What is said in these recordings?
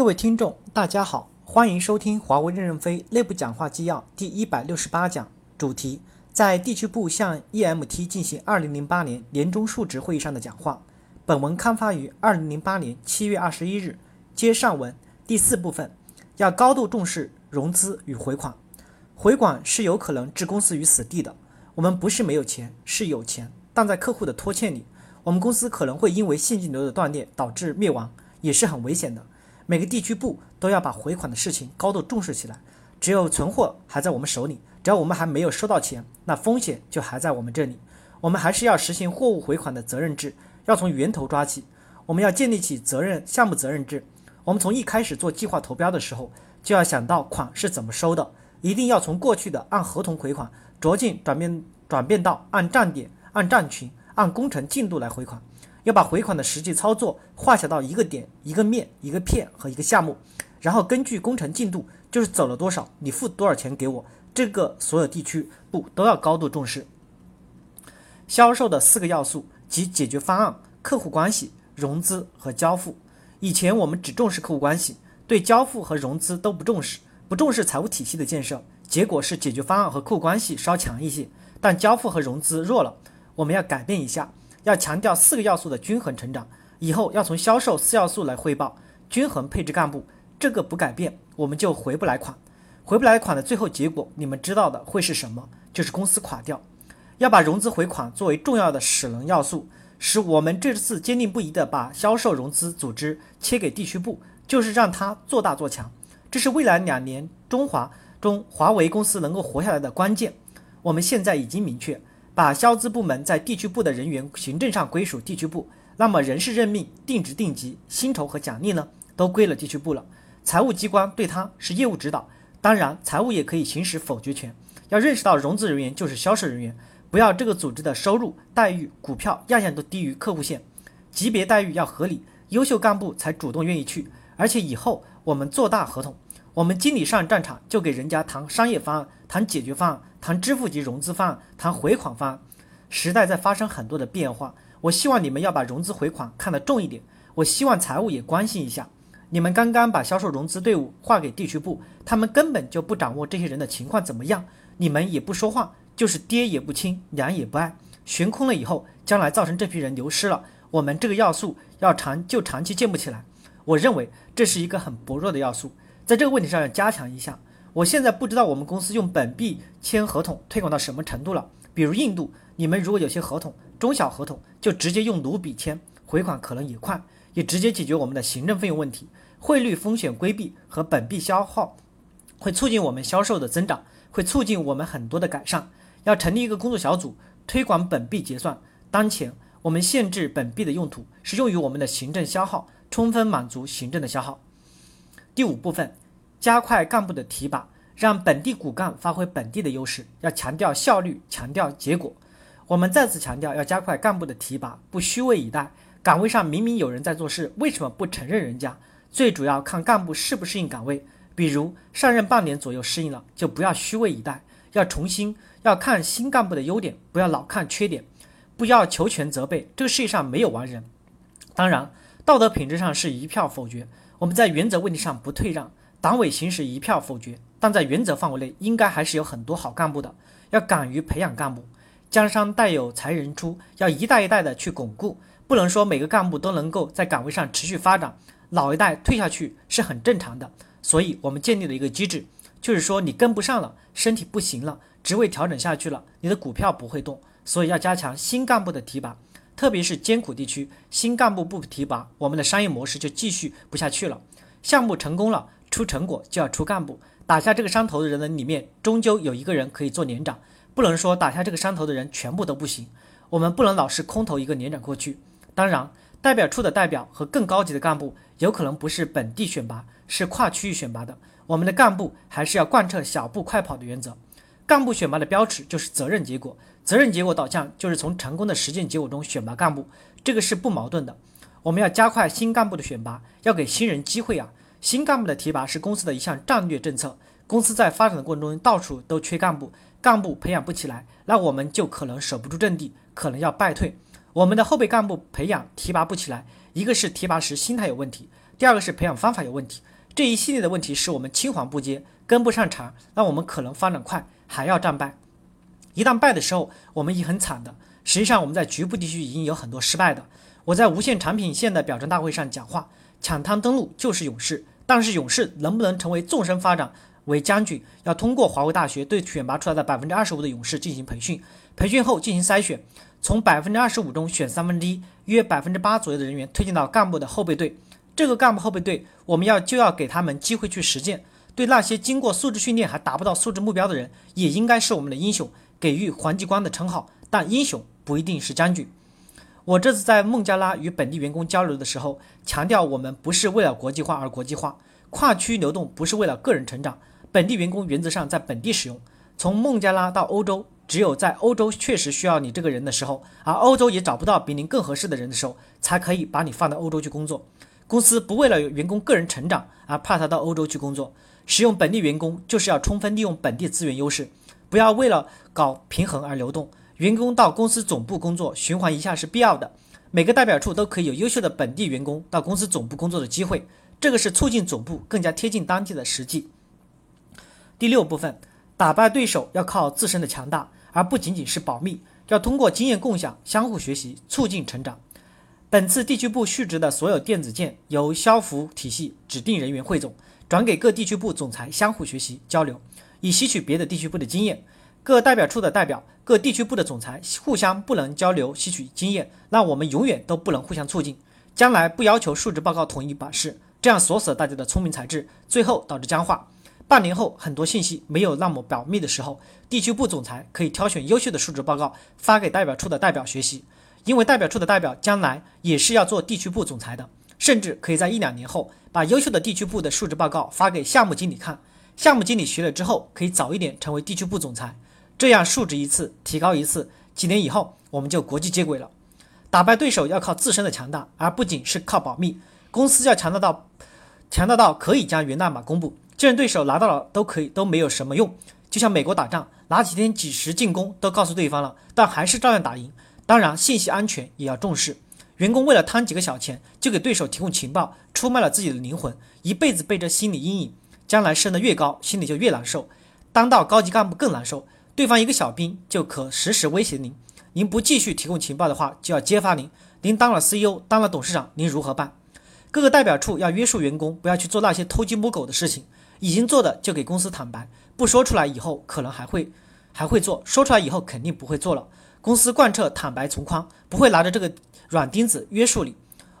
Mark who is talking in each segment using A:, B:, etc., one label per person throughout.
A: 各位听众，大家好，欢迎收听华为任正非内部讲话纪要第一百六十八讲，主题在地区部向 EMT 进行二零零八年年终述职会议上的讲话。本文刊发于二零零八年七月二十一日。接上文第四部分，要高度重视融资与回款。回款是有可能置公司于死地的。我们不是没有钱，是有钱，但在客户的拖欠里，我们公司可能会因为现金流的断裂导致灭亡，也是很危险的。每个地区部都要把回款的事情高度重视起来。只有存货还在我们手里，只要我们还没有收到钱，那风险就还在我们这里。我们还是要实行货物回款的责任制，要从源头抓起。我们要建立起责任项目责任制。我们从一开始做计划投标的时候，就要想到款是怎么收的，一定要从过去的按合同回款，逐渐转变转变到按站点、按站群、按工程进度来回款。要把回款的实际操作划小到一个点、一个面、一个片和一个项目，然后根据工程进度，就是走了多少，你付多少钱给我。这个所有地区部都要高度重视。销售的四个要素及解决方案、客户关系、融资和交付。以前我们只重视客户关系，对交付和融资都不重视，不重视财务体系的建设，结果是解决方案和客户关系稍强一些，但交付和融资弱了。我们要改变一下。要强调四个要素的均衡成长，以后要从销售四要素来汇报，均衡配置干部，这个不改变，我们就回不来款，回不来款的最后结果，你们知道的会是什么？就是公司垮掉。要把融资回款作为重要的使能要素，使我们这次坚定不移地把销售融资组织切给地区部，就是让它做大做强，这是未来两年中华中华为公司能够活下来的关键。我们现在已经明确。把销资部门在地区部的人员行政上归属地区部，那么人事任命、定职定级、薪酬和奖励呢，都归了地区部了。财务机关对他是业务指导，当然财务也可以行使否决权。要认识到融资人员就是销售人员，不要这个组织的收入、待遇、股票样样都低于客户线，级别待遇要合理，优秀干部才主动愿意去。而且以后我们做大合同，我们经理上战场就给人家谈商业方案、谈解决方案。谈支付及融资方案，谈回款方案。时代在发生很多的变化，我希望你们要把融资回款看得重一点。我希望财务也关心一下。你们刚刚把销售融资队伍划给地区部，他们根本就不掌握这些人的情况怎么样，你们也不说话，就是爹也不亲，娘也不爱，悬空了以后，将来造成这批人流失了，我们这个要素要长就长期建不起来。我认为这是一个很薄弱的要素，在这个问题上要加强一下。我现在不知道我们公司用本币签合同推广到什么程度了。比如印度，你们如果有些合同中小合同，就直接用卢比签，回款可能也快，也直接解决我们的行政费用问题。汇率风险规避和本币消耗，会促进我们销售的增长，会促进我们很多的改善。要成立一个工作小组推广本币结算。当前我们限制本币的用途是用于我们的行政消耗，充分满足行政的消耗。第五部分。加快干部的提拔，让本地骨干发挥本地的优势。要强调效率，强调结果。我们再次强调，要加快干部的提拔，不虚位以待。岗位上明明有人在做事，为什么不承认人家？最主要看干部适不适应岗位。比如上任半年左右适应了，就不要虚位以待，要重新要看新干部的优点，不要老看缺点，不要求全责备。这个世界上没有完人。当然，道德品质上是一票否决。我们在原则问题上不退让。党委行使一票否决，但在原则范围内，应该还是有很多好干部的。要敢于培养干部，江山代有才人出，要一代一代的去巩固，不能说每个干部都能够在岗位上持续发展，老一代退下去是很正常的。所以，我们建立了一个机制，就是说你跟不上了，身体不行了，职位调整下去了，你的股票不会动。所以要加强新干部的提拔，特别是艰苦地区，新干部不提拔，我们的商业模式就继续不下去了。项目成功了。出成果就要出干部，打下这个山头的人的里面，终究有一个人可以做连长，不能说打下这个山头的人全部都不行。我们不能老是空投一个连长过去。当然，代表处的代表和更高级的干部有可能不是本地选拔，是跨区域选拔的。我们的干部还是要贯彻小步快跑的原则。干部选拔的标尺就是责任结果，责任结果导向就是从成功的实践结果中选拔干部，这个是不矛盾的。我们要加快新干部的选拔，要给新人机会啊。新干部的提拔是公司的一项战略政策。公司在发展的过程中，到处都缺干部，干部培养不起来，那我们就可能守不住阵地，可能要败退。我们的后备干部培养提拔不起来，一个是提拔时心态有问题，第二个是培养方法有问题。这一系列的问题使我们青黄不接，跟不上茬，那我们可能发展快还要战败。一旦败的时候，我们已很惨的。实际上，我们在局部地区已经有很多失败的。我在无线产品线的表彰大会上讲话，抢滩登陆就是勇士，但是勇士能不能成为纵深发展为将军，要通过华为大学对选拔出来的百分之二十五的勇士进行培训，培训后进行筛选，从百分之二十五中选三分之一，约百分之八左右的人员推荐到干部的后备队。这个干部后备队，我们要就要给他们机会去实践。对那些经过素质训练还达不到素质目标的人，也应该是我们的英雄，给予黄继光的称号。但英雄不一定是将军。我这次在孟加拉与本地员工交流的时候，强调我们不是为了国际化而国际化，跨区流动不是为了个人成长，本地员工原则上在本地使用。从孟加拉到欧洲，只有在欧洲确实需要你这个人的时候，而欧洲也找不到比您更合适的人的时候，才可以把你放到欧洲去工作。公司不为了员工个人成长而派他到欧洲去工作，使用本地员工就是要充分利用本地资源优势，不要为了搞平衡而流动。员工到公司总部工作，循环一下是必要的。每个代表处都可以有优秀的本地员工到公司总部工作的机会，这个是促进总部更加贴近当地的实际。第六部分，打败对手要靠自身的强大，而不仅仅是保密，要通过经验共享、相互学习，促进成长。本次地区部续职的所有电子件由消服体系指定人员汇总，转给各地区部总裁相互学习交流，以吸取别的地区部的经验。各代表处的代表、各地区部的总裁互相不能交流、吸取经验，那我们永远都不能互相促进。将来不要求述职报告统一版式，这样锁死了大家的聪明才智，最后导致僵化。半年后，很多信息没有那么保密的时候，地区部总裁可以挑选优秀的述职报告发给代表处的代表学习，因为代表处的代表将来也是要做地区部总裁的，甚至可以在一两年后把优秀的地区部的述职报告发给项目经理看，项目经理学了之后可以早一点成为地区部总裁。这样述职一次，提高一次，几年以后我们就国际接轨了。打败对手要靠自身的强大，而不仅是靠保密。公司要强大到强大到可以将源代码公布，竞争对手拿到了都可以都没有什么用。就像美国打仗，拿几天几十进攻都告诉对方了，但还是照样打赢。当然，信息安全也要重视。员工为了贪几个小钱，就给对手提供情报，出卖了自己的灵魂，一辈子背着心理阴影，将来升得越高，心里就越难受。当到高级干部更难受。对方一个小兵就可实时威胁您，您不继续提供情报的话，就要揭发您。您当了 CEO，当了董事长，您如何办？各个代表处要约束员工，不要去做那些偷鸡摸狗的事情。已经做的就给公司坦白，不说出来以后可能还会还会做，说出来以后肯定不会做了。公司贯彻坦白从宽，不会拿着这个软钉子约束你。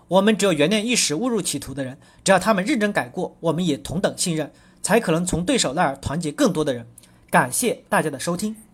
A: 我们只有原谅一时误入歧途的人，只要他们认真改过，我们也同等信任，才可能从对手那儿团结更多的人。感谢大家的收听。